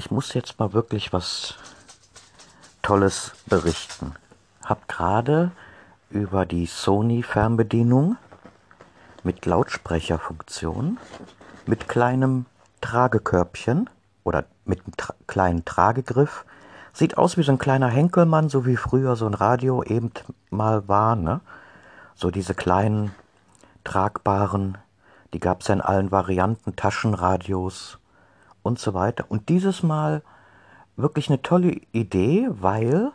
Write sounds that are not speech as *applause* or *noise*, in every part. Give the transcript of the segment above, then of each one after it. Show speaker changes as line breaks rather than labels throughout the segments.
ich muss jetzt mal wirklich was Tolles berichten. Hab gerade über die Sony Fernbedienung mit Lautsprecherfunktion, mit kleinem Tragekörbchen oder mit einem tra kleinen Tragegriff. Sieht aus wie so ein kleiner Henkelmann, so wie früher so ein Radio eben mal war, ne? So diese kleinen tragbaren, die gab es ja in allen Varianten, Taschenradios und so weiter. Und dieses Mal wirklich eine tolle Idee, weil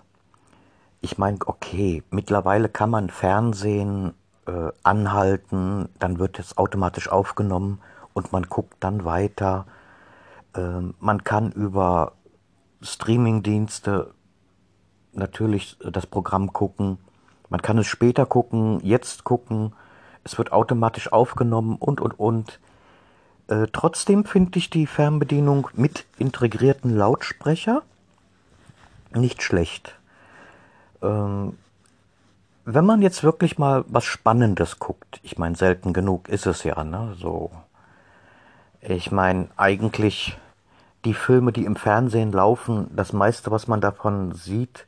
ich meine, okay, mittlerweile kann man Fernsehen äh, anhalten, dann wird es automatisch aufgenommen und man guckt dann weiter. Äh, man kann über Streamingdienste natürlich das Programm gucken. Man kann es später gucken, jetzt gucken. Es wird automatisch aufgenommen und und und. Äh, trotzdem finde ich die Fernbedienung mit integrierten Lautsprecher nicht schlecht. Ähm, wenn man jetzt wirklich mal was Spannendes guckt, ich meine, selten genug ist es ja, ne? So. Ich meine, eigentlich die Filme, die im Fernsehen laufen, das meiste, was man davon sieht,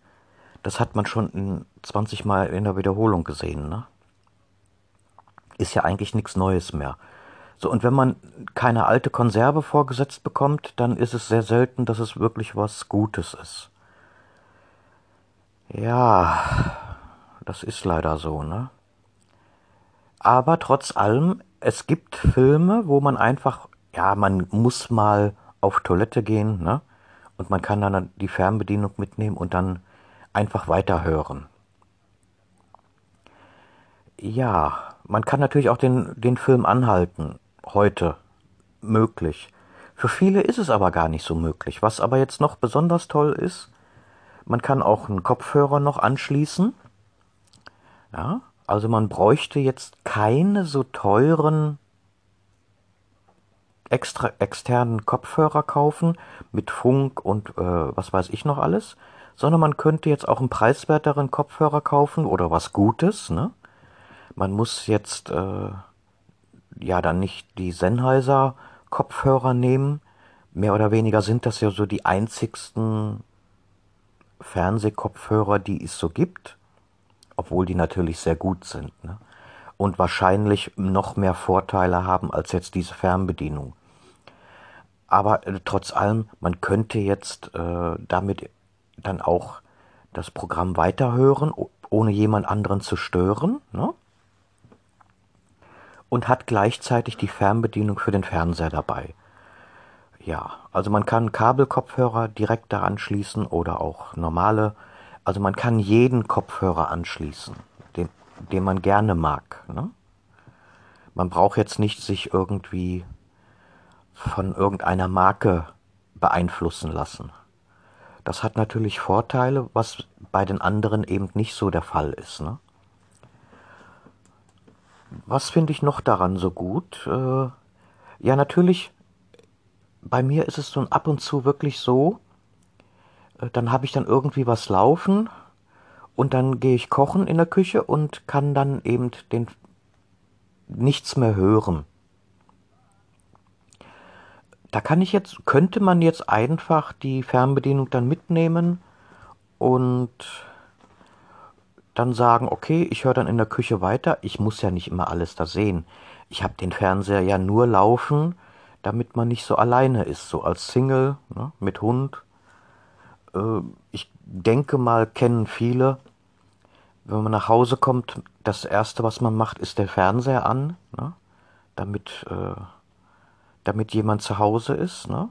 das hat man schon in 20 Mal in der Wiederholung gesehen, ne? Ist ja eigentlich nichts Neues mehr. So, und wenn man keine alte Konserve vorgesetzt bekommt, dann ist es sehr selten, dass es wirklich was Gutes ist. Ja, das ist leider so, ne? Aber trotz allem, es gibt Filme, wo man einfach, ja, man muss mal auf Toilette gehen, ne? Und man kann dann die Fernbedienung mitnehmen und dann einfach weiterhören. Ja, man kann natürlich auch den, den Film anhalten heute möglich. Für viele ist es aber gar nicht so möglich. Was aber jetzt noch besonders toll ist, man kann auch einen Kopfhörer noch anschließen. Ja, also man bräuchte jetzt keine so teuren extra externen Kopfhörer kaufen mit Funk und äh, was weiß ich noch alles, sondern man könnte jetzt auch einen preiswerteren Kopfhörer kaufen oder was Gutes. Ne? Man muss jetzt äh, ja dann nicht die Sennheiser Kopfhörer nehmen. Mehr oder weniger sind das ja so die einzigsten Fernsehkopfhörer, die es so gibt, obwohl die natürlich sehr gut sind ne? und wahrscheinlich noch mehr Vorteile haben als jetzt diese Fernbedienung. Aber äh, trotz allem, man könnte jetzt äh, damit dann auch das Programm weiterhören, ohne jemand anderen zu stören. Ne? Und hat gleichzeitig die Fernbedienung für den Fernseher dabei. Ja, also man kann Kabelkopfhörer direkt da anschließen oder auch normale. Also man kann jeden Kopfhörer anschließen, den, den man gerne mag. Ne? Man braucht jetzt nicht sich irgendwie von irgendeiner Marke beeinflussen lassen. Das hat natürlich Vorteile, was bei den anderen eben nicht so der Fall ist. Ne? Was finde ich noch daran so gut? Äh, ja, natürlich, bei mir ist es so ab und zu wirklich so, äh, dann habe ich dann irgendwie was laufen und dann gehe ich kochen in der Küche und kann dann eben den nichts mehr hören. Da kann ich jetzt, könnte man jetzt einfach die Fernbedienung dann mitnehmen und dann sagen, okay, ich höre dann in der Küche weiter. Ich muss ja nicht immer alles da sehen. Ich habe den Fernseher ja nur laufen, damit man nicht so alleine ist, so als Single ne, mit Hund. Äh, ich denke mal, kennen viele, wenn man nach Hause kommt, das Erste, was man macht, ist der Fernseher an, ne, damit, äh, damit jemand zu Hause ist. Ne.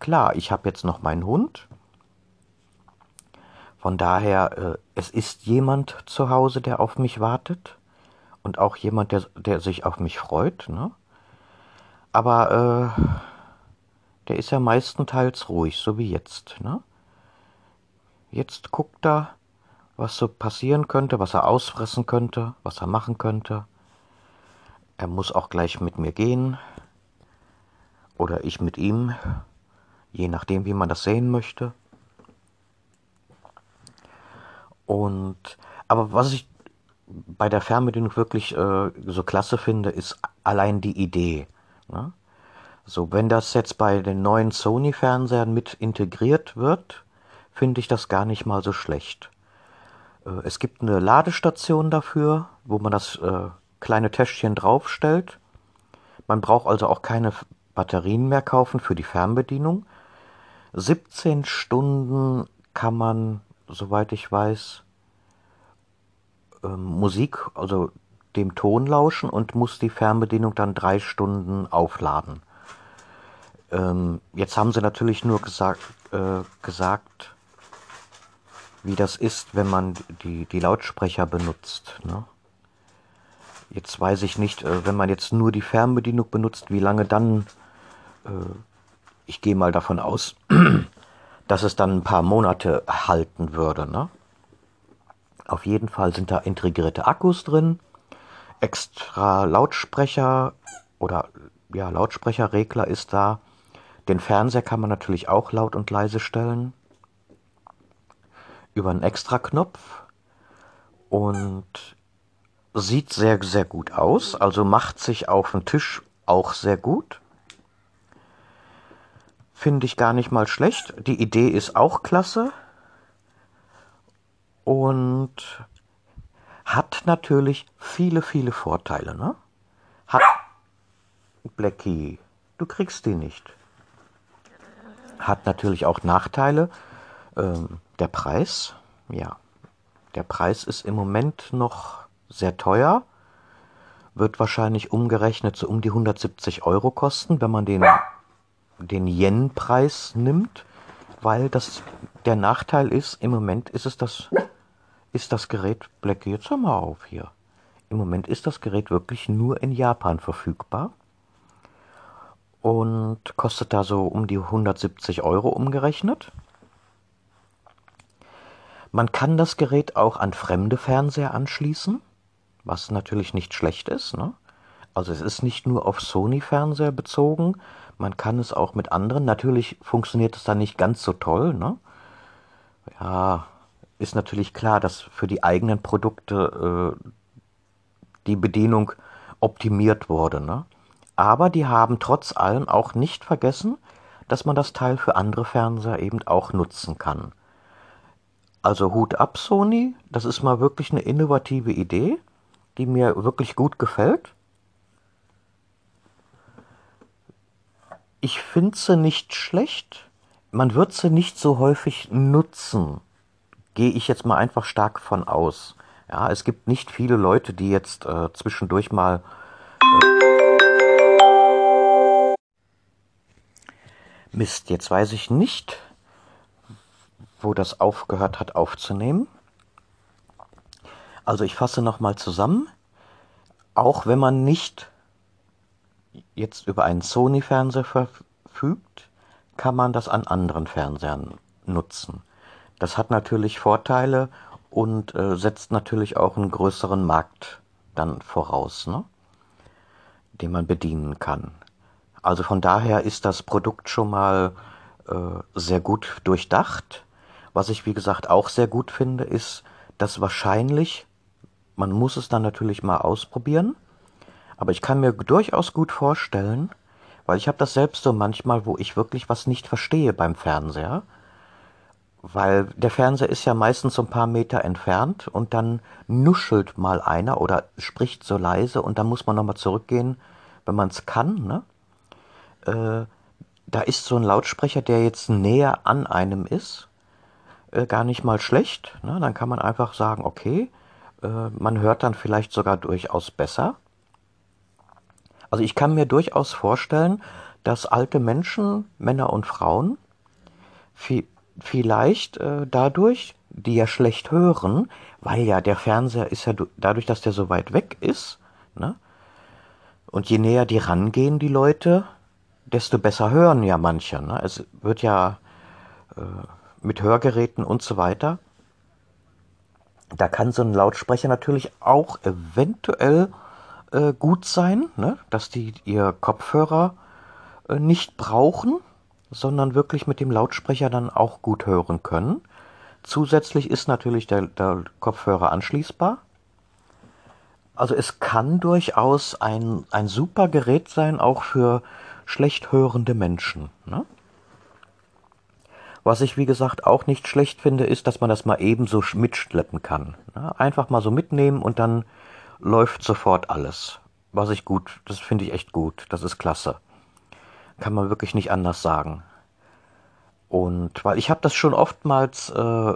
Klar, ich habe jetzt noch meinen Hund, von daher, äh, es ist jemand zu Hause, der auf mich wartet und auch jemand, der, der sich auf mich freut. Ne? Aber äh, der ist ja meistenteils ruhig, so wie jetzt. Ne? Jetzt guckt er, was so passieren könnte, was er ausfressen könnte, was er machen könnte. Er muss auch gleich mit mir gehen oder ich mit ihm, je nachdem, wie man das sehen möchte. Und aber was ich bei der Fernbedienung wirklich äh, so klasse finde, ist allein die Idee. Ne? So, wenn das jetzt bei den neuen Sony-Fernsehern mit integriert wird, finde ich das gar nicht mal so schlecht. Äh, es gibt eine Ladestation dafür, wo man das äh, kleine Täschchen draufstellt. Man braucht also auch keine Batterien mehr kaufen für die Fernbedienung. 17 Stunden kann man, soweit ich weiß, ähm, Musik, also dem Ton lauschen und muss die Fernbedienung dann drei Stunden aufladen. Ähm, jetzt haben sie natürlich nur gesagt, äh, gesagt, wie das ist, wenn man die, die Lautsprecher benutzt. Ne? Jetzt weiß ich nicht, äh, wenn man jetzt nur die Fernbedienung benutzt, wie lange dann, äh, ich gehe mal davon aus, *clears throat* dass es dann ein paar Monate halten würde. Ne? Auf jeden Fall sind da integrierte Akkus drin, extra Lautsprecher oder ja, Lautsprecherregler ist da. Den Fernseher kann man natürlich auch laut und leise stellen. Über einen extra Knopf. Und sieht sehr, sehr gut aus. Also macht sich auf dem Tisch auch sehr gut. Finde ich gar nicht mal schlecht. Die Idee ist auch klasse und hat natürlich viele, viele Vorteile. Ne? Hat Blackie, du kriegst die nicht. Hat natürlich auch Nachteile. Ähm, der Preis, ja, der Preis ist im Moment noch sehr teuer. Wird wahrscheinlich umgerechnet so um die 170 Euro kosten, wenn man den, den Yen-Preis nimmt, weil das der Nachteil ist, im Moment ist es das ist das Gerät, Blackie, jetzt hör mal auf hier. Im Moment ist das Gerät wirklich nur in Japan verfügbar und kostet da so um die 170 Euro umgerechnet. Man kann das Gerät auch an fremde Fernseher anschließen, was natürlich nicht schlecht ist. Ne? Also es ist nicht nur auf Sony-Fernseher bezogen, man kann es auch mit anderen. Natürlich funktioniert es dann nicht ganz so toll. Ne? Ja, ist natürlich klar, dass für die eigenen Produkte äh, die Bedienung optimiert wurde. Ne? Aber die haben trotz allem auch nicht vergessen, dass man das Teil für andere Fernseher eben auch nutzen kann. Also Hut ab, Sony, das ist mal wirklich eine innovative Idee, die mir wirklich gut gefällt. Ich finde sie nicht schlecht, man wird sie nicht so häufig nutzen gehe ich jetzt mal einfach stark von aus. Ja, es gibt nicht viele Leute, die jetzt äh, zwischendurch mal äh Mist, jetzt weiß ich nicht, wo das aufgehört hat aufzunehmen. Also ich fasse nochmal zusammen. Auch wenn man nicht jetzt über einen Sony-Fernseher verfügt, kann man das an anderen Fernsehern nutzen. Das hat natürlich Vorteile und äh, setzt natürlich auch einen größeren Markt dann voraus, ne? den man bedienen kann. Also von daher ist das Produkt schon mal äh, sehr gut durchdacht. Was ich wie gesagt auch sehr gut finde, ist, dass wahrscheinlich, man muss es dann natürlich mal ausprobieren, aber ich kann mir durchaus gut vorstellen, weil ich habe das selbst so manchmal, wo ich wirklich was nicht verstehe beim Fernseher, weil der Fernseher ist ja meistens so ein paar Meter entfernt und dann nuschelt mal einer oder spricht so leise und dann muss man nochmal zurückgehen, wenn man es kann. Ne? Äh, da ist so ein Lautsprecher, der jetzt näher an einem ist, äh, gar nicht mal schlecht. Ne? Dann kann man einfach sagen, okay, äh, man hört dann vielleicht sogar durchaus besser. Also ich kann mir durchaus vorstellen, dass alte Menschen, Männer und Frauen, viel, vielleicht äh, dadurch, die ja schlecht hören, weil ja der Fernseher ist ja dadurch, dass der so weit weg ist, ne? Und je näher die rangehen, die Leute, desto besser hören ja manche. Ne? Es wird ja äh, mit Hörgeräten und so weiter. Da kann so ein Lautsprecher natürlich auch eventuell äh, gut sein, ne? dass die ihr Kopfhörer äh, nicht brauchen, sondern wirklich mit dem Lautsprecher dann auch gut hören können. Zusätzlich ist natürlich der, der Kopfhörer anschließbar. Also es kann durchaus ein, ein super Gerät sein, auch für schlecht hörende Menschen. Ne? Was ich, wie gesagt, auch nicht schlecht finde, ist, dass man das mal eben so mitschleppen kann. Ne? Einfach mal so mitnehmen und dann läuft sofort alles. Was ich gut, das finde ich echt gut. Das ist klasse. Kann man wirklich nicht anders sagen. Und weil ich habe das schon oftmals, äh,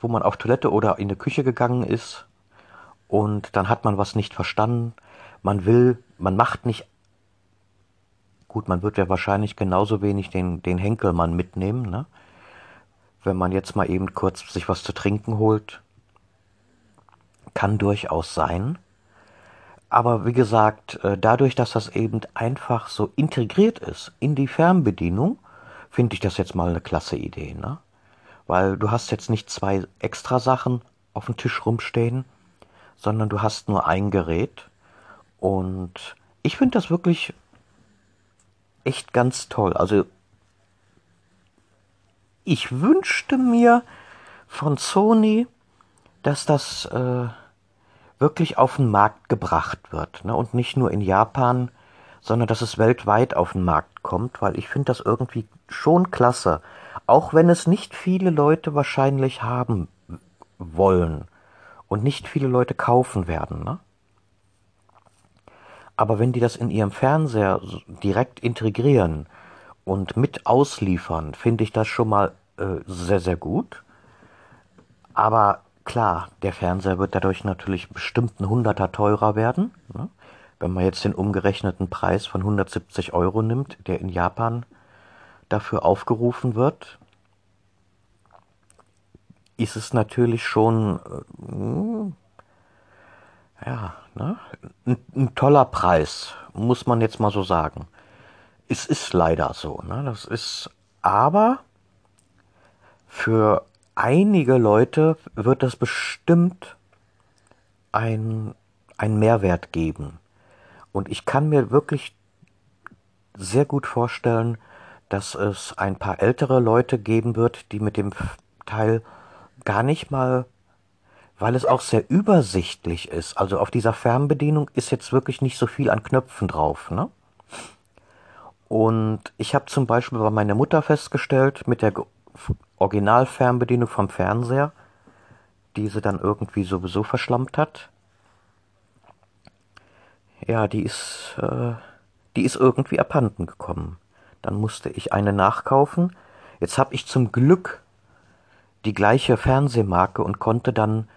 wo man auf Toilette oder in die Küche gegangen ist und dann hat man was nicht verstanden. Man will, man macht nicht. Gut, man wird ja wahrscheinlich genauso wenig den, den Henkelmann mitnehmen, ne? Wenn man jetzt mal eben kurz sich was zu trinken holt. Kann durchaus sein. Aber wie gesagt, äh, dadurch, dass das eben einfach so integriert ist in die Fernbedienung, finde ich das jetzt mal eine klasse Idee, ne? Weil du hast jetzt nicht zwei extra Sachen auf dem Tisch rumstehen, sondern du hast nur ein Gerät. Und ich finde das wirklich echt ganz toll. Also ich wünschte mir von Sony, dass das äh, wirklich auf den Markt gebracht wird. Ne? Und nicht nur in Japan, sondern dass es weltweit auf den Markt kommt, weil ich finde das irgendwie schon klasse. Auch wenn es nicht viele Leute wahrscheinlich haben wollen und nicht viele Leute kaufen werden. Ne? Aber wenn die das in ihrem Fernseher direkt integrieren und mit ausliefern, finde ich das schon mal äh, sehr, sehr gut. Aber klar, der Fernseher wird dadurch natürlich bestimmt ein Hunderter teurer werden. Ne? Wenn man jetzt den umgerechneten Preis von 170 Euro nimmt, der in Japan dafür aufgerufen wird, ist es natürlich schon äh, ja, ne? ein, ein, toller Preis, muss man jetzt mal so sagen. Es ist leider so. Ne? Das ist aber für einige Leute wird das bestimmt ein, ein Mehrwert geben. Und ich kann mir wirklich sehr gut vorstellen, dass es ein paar ältere Leute geben wird, die mit dem Teil gar nicht mal, weil es auch sehr übersichtlich ist. Also auf dieser Fernbedienung ist jetzt wirklich nicht so viel an Knöpfen drauf. Ne? Und ich habe zum Beispiel bei meiner Mutter festgestellt, mit der Originalfernbedienung vom Fernseher, die sie dann irgendwie sowieso verschlammt hat, ja, die ist, äh, die ist irgendwie abhanden gekommen. Dann musste ich eine nachkaufen. Jetzt habe ich zum Glück die gleiche Fernsehmarke und konnte dann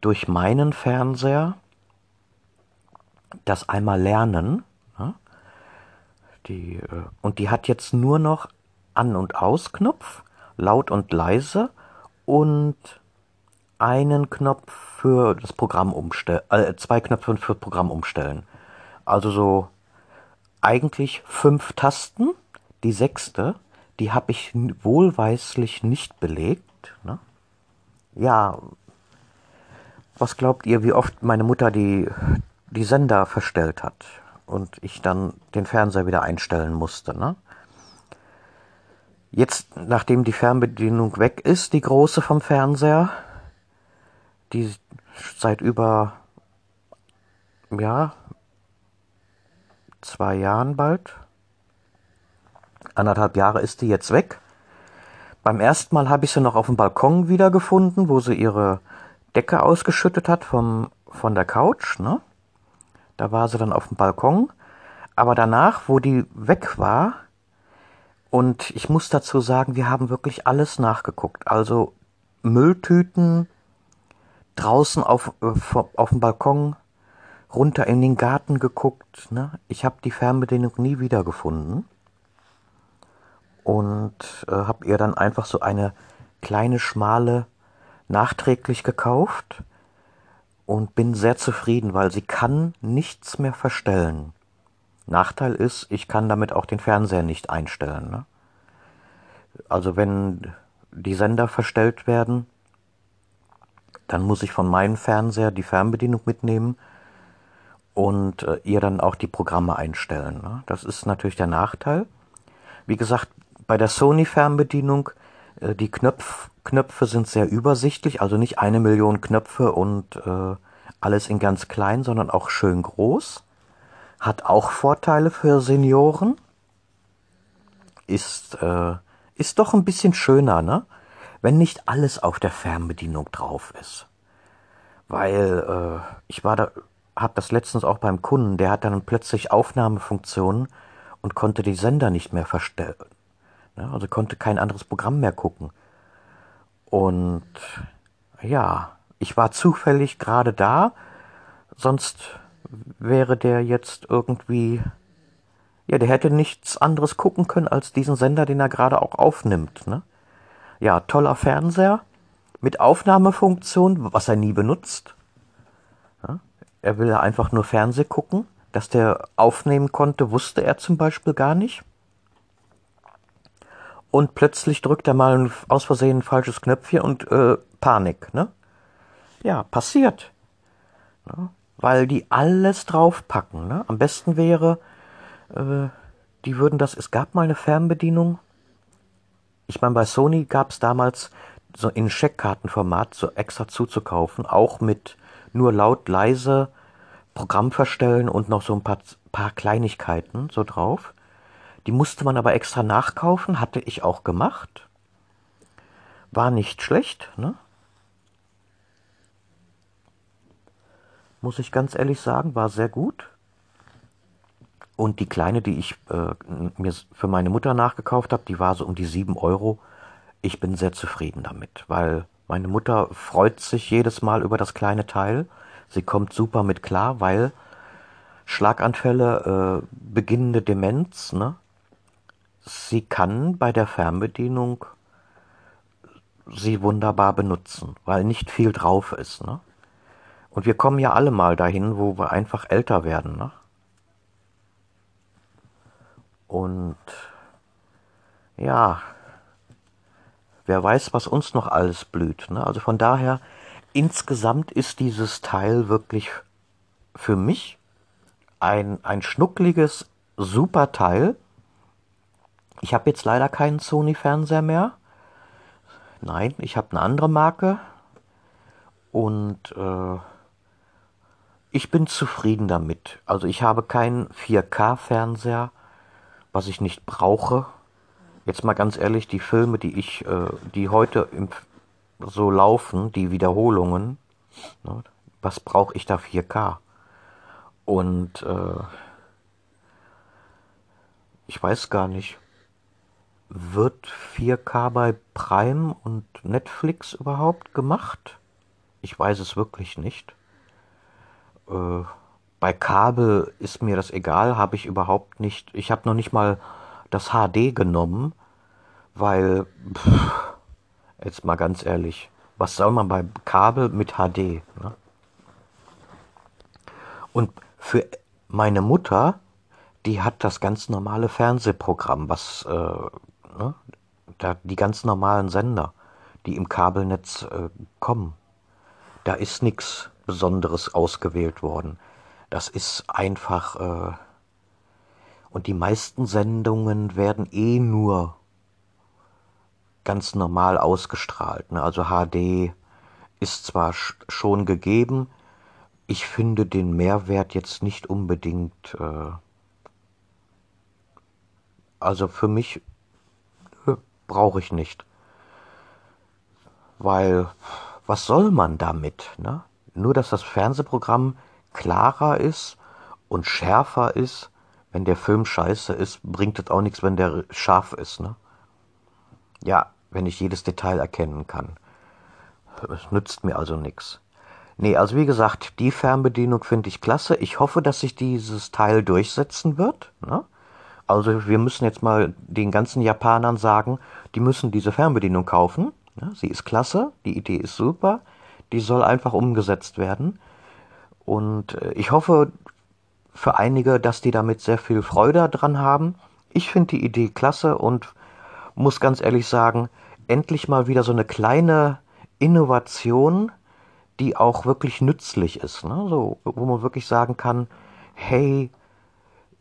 durch meinen Fernseher das einmal lernen. Ne? Die, äh, und die hat jetzt nur noch An- und Ausknopf, laut und leise und einen Knopf für das Programm umstellen, äh, zwei Knöpfe für Programm umstellen. Also so eigentlich fünf Tasten. Die sechste, die habe ich wohlweislich nicht belegt. Ne? Ja, was glaubt ihr, wie oft meine Mutter die, die Sender verstellt hat und ich dann den Fernseher wieder einstellen musste? Ne? Jetzt, nachdem die Fernbedienung weg ist, die große vom Fernseher, die seit über ja, zwei Jahren bald. Anderthalb Jahre ist die jetzt weg. Beim ersten Mal habe ich sie noch auf dem Balkon wiedergefunden, wo sie ihre Decke ausgeschüttet hat vom, von der Couch. Ne? Da war sie dann auf dem Balkon. Aber danach, wo die weg war, und ich muss dazu sagen, wir haben wirklich alles nachgeguckt. Also Mülltüten draußen auf, äh, auf dem Balkon, runter in den Garten geguckt. Ne? Ich habe die Fernbedienung nie wiedergefunden und äh, habe ihr dann einfach so eine kleine schmale nachträglich gekauft und bin sehr zufrieden, weil sie kann nichts mehr verstellen. Nachteil ist, ich kann damit auch den Fernseher nicht einstellen. Ne? Also wenn die Sender verstellt werden, dann muss ich von meinem Fernseher die Fernbedienung mitnehmen und äh, ihr dann auch die Programme einstellen. Ne? Das ist natürlich der Nachteil. Wie gesagt, bei der Sony Fernbedienung, äh, die Knöpf, Knöpfe sind sehr übersichtlich, also nicht eine Million Knöpfe und äh, alles in ganz klein, sondern auch schön groß. Hat auch Vorteile für Senioren. ist, äh, ist doch ein bisschen schöner, ne? Wenn nicht alles auf der Fernbedienung drauf ist. Weil äh, ich war da, hab das letztens auch beim Kunden, der hat dann plötzlich Aufnahmefunktionen und konnte die Sender nicht mehr verstellen. Ne? Also konnte kein anderes Programm mehr gucken. Und ja, ich war zufällig gerade da, sonst wäre der jetzt irgendwie, ja, der hätte nichts anderes gucken können als diesen Sender, den er gerade auch aufnimmt. Ne? Ja, toller Fernseher mit Aufnahmefunktion, was er nie benutzt. Ja, er will einfach nur Fernseh gucken. Dass der aufnehmen konnte, wusste er zum Beispiel gar nicht. Und plötzlich drückt er mal aus Versehen ein falsches Knöpfchen und äh, Panik, ne? Ja, passiert. Weil die alles draufpacken, ne? Am besten wäre, äh, die würden das, es gab mal eine Fernbedienung. Ich meine, bei Sony gab es damals so in Scheckkartenformat so extra zuzukaufen, auch mit nur laut, leise Programm verstellen und noch so ein paar, paar Kleinigkeiten so drauf. Die musste man aber extra nachkaufen, hatte ich auch gemacht. War nicht schlecht, ne? Muss ich ganz ehrlich sagen, war sehr gut. Und die kleine, die ich äh, mir für meine Mutter nachgekauft habe, die war so um die 7 Euro. Ich bin sehr zufrieden damit, weil meine Mutter freut sich jedes Mal über das kleine Teil. Sie kommt super mit klar, weil Schlaganfälle, äh, beginnende Demenz, ne? sie kann bei der Fernbedienung sie wunderbar benutzen, weil nicht viel drauf ist. Ne? Und wir kommen ja alle mal dahin, wo wir einfach älter werden. Ne? Und ja, wer weiß, was uns noch alles blüht. Ne? Also von daher, insgesamt ist dieses Teil wirklich für mich ein, ein schnuckliges, super Teil ich habe jetzt leider keinen Sony-Fernseher mehr. Nein, ich habe eine andere Marke. Und äh, ich bin zufrieden damit. Also ich habe keinen 4K-Fernseher, was ich nicht brauche. Jetzt mal ganz ehrlich, die Filme, die ich, äh, die heute im, so laufen, die Wiederholungen, ne, was brauche ich da 4K? Und äh, ich weiß gar nicht, wird 4K bei Prime und Netflix überhaupt gemacht? Ich weiß es wirklich nicht. Äh, bei Kabel ist mir das egal, habe ich überhaupt nicht. Ich habe noch nicht mal das HD genommen, weil, pff, jetzt mal ganz ehrlich, was soll man bei Kabel mit HD? Ne? Und für meine Mutter, die hat das ganz normale Fernsehprogramm, was äh, Ne? Da, die ganz normalen Sender, die im Kabelnetz äh, kommen, da ist nichts Besonderes ausgewählt worden. Das ist einfach. Äh, und die meisten Sendungen werden eh nur ganz normal ausgestrahlt. Ne? Also HD ist zwar schon gegeben, ich finde den Mehrwert jetzt nicht unbedingt. Äh, also für mich brauche ich nicht. Weil, was soll man damit? Ne? Nur, dass das Fernsehprogramm klarer ist und schärfer ist. Wenn der Film scheiße ist, bringt es auch nichts, wenn der scharf ist. Ne? Ja, wenn ich jedes Detail erkennen kann. Es nützt mir also nichts. Nee, also wie gesagt, die Fernbedienung finde ich klasse. Ich hoffe, dass sich dieses Teil durchsetzen wird. Ne? Also wir müssen jetzt mal den ganzen Japanern sagen, die müssen diese Fernbedienung kaufen. Ja, sie ist klasse, die Idee ist super, die soll einfach umgesetzt werden. Und äh, ich hoffe für einige, dass die damit sehr viel Freude dran haben. Ich finde die Idee klasse und muss ganz ehrlich sagen, endlich mal wieder so eine kleine Innovation, die auch wirklich nützlich ist. Ne? So, wo man wirklich sagen kann, hey,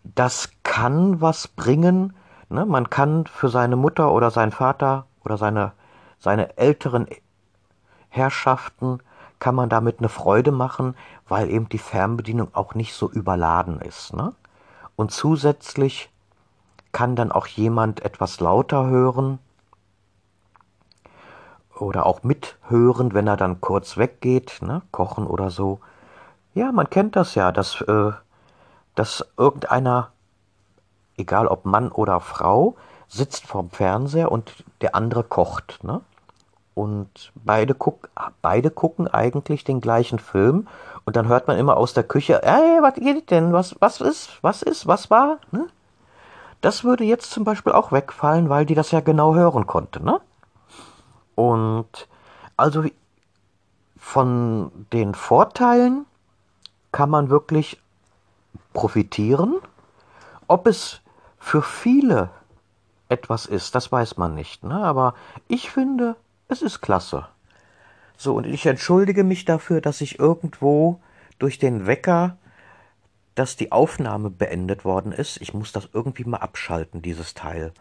das kann was bringen. Ne? Man kann für seine Mutter oder seinen Vater oder seine, seine älteren Herrschaften kann man damit eine Freude machen, weil eben die Fernbedienung auch nicht so überladen ist. Ne? Und zusätzlich kann dann auch jemand etwas lauter hören oder auch mithören, wenn er dann kurz weggeht, ne? kochen oder so. Ja, man kennt das ja, dass, äh, dass irgendeiner, egal ob Mann oder Frau, sitzt vorm Fernseher und der andere kocht. Ne? Und beide, guck, beide gucken eigentlich den gleichen Film und dann hört man immer aus der Küche, ey, was geht denn? Was, was ist? Was ist? Was war? Ne? Das würde jetzt zum Beispiel auch wegfallen, weil die das ja genau hören konnte. Ne? Und also von den Vorteilen kann man wirklich profitieren. Ob es für viele etwas ist, das weiß man nicht. Ne? Aber ich finde, es ist klasse. So, und ich entschuldige mich dafür, dass ich irgendwo durch den Wecker, dass die Aufnahme beendet worden ist. Ich muss das irgendwie mal abschalten, dieses Teil.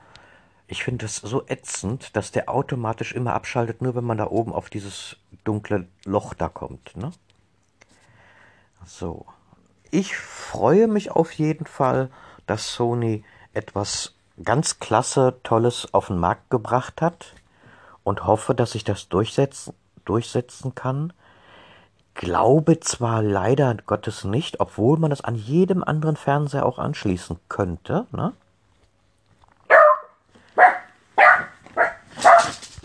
Ich finde es so ätzend, dass der automatisch immer abschaltet, nur wenn man da oben auf dieses dunkle Loch da kommt. Ne? So. Ich freue mich auf jeden Fall, dass Sony etwas ganz klasse, Tolles auf den Markt gebracht hat und hoffe, dass ich das durchsetzen, durchsetzen kann. Glaube zwar leider Gottes nicht, obwohl man das an jedem anderen Fernseher auch anschließen könnte, ne?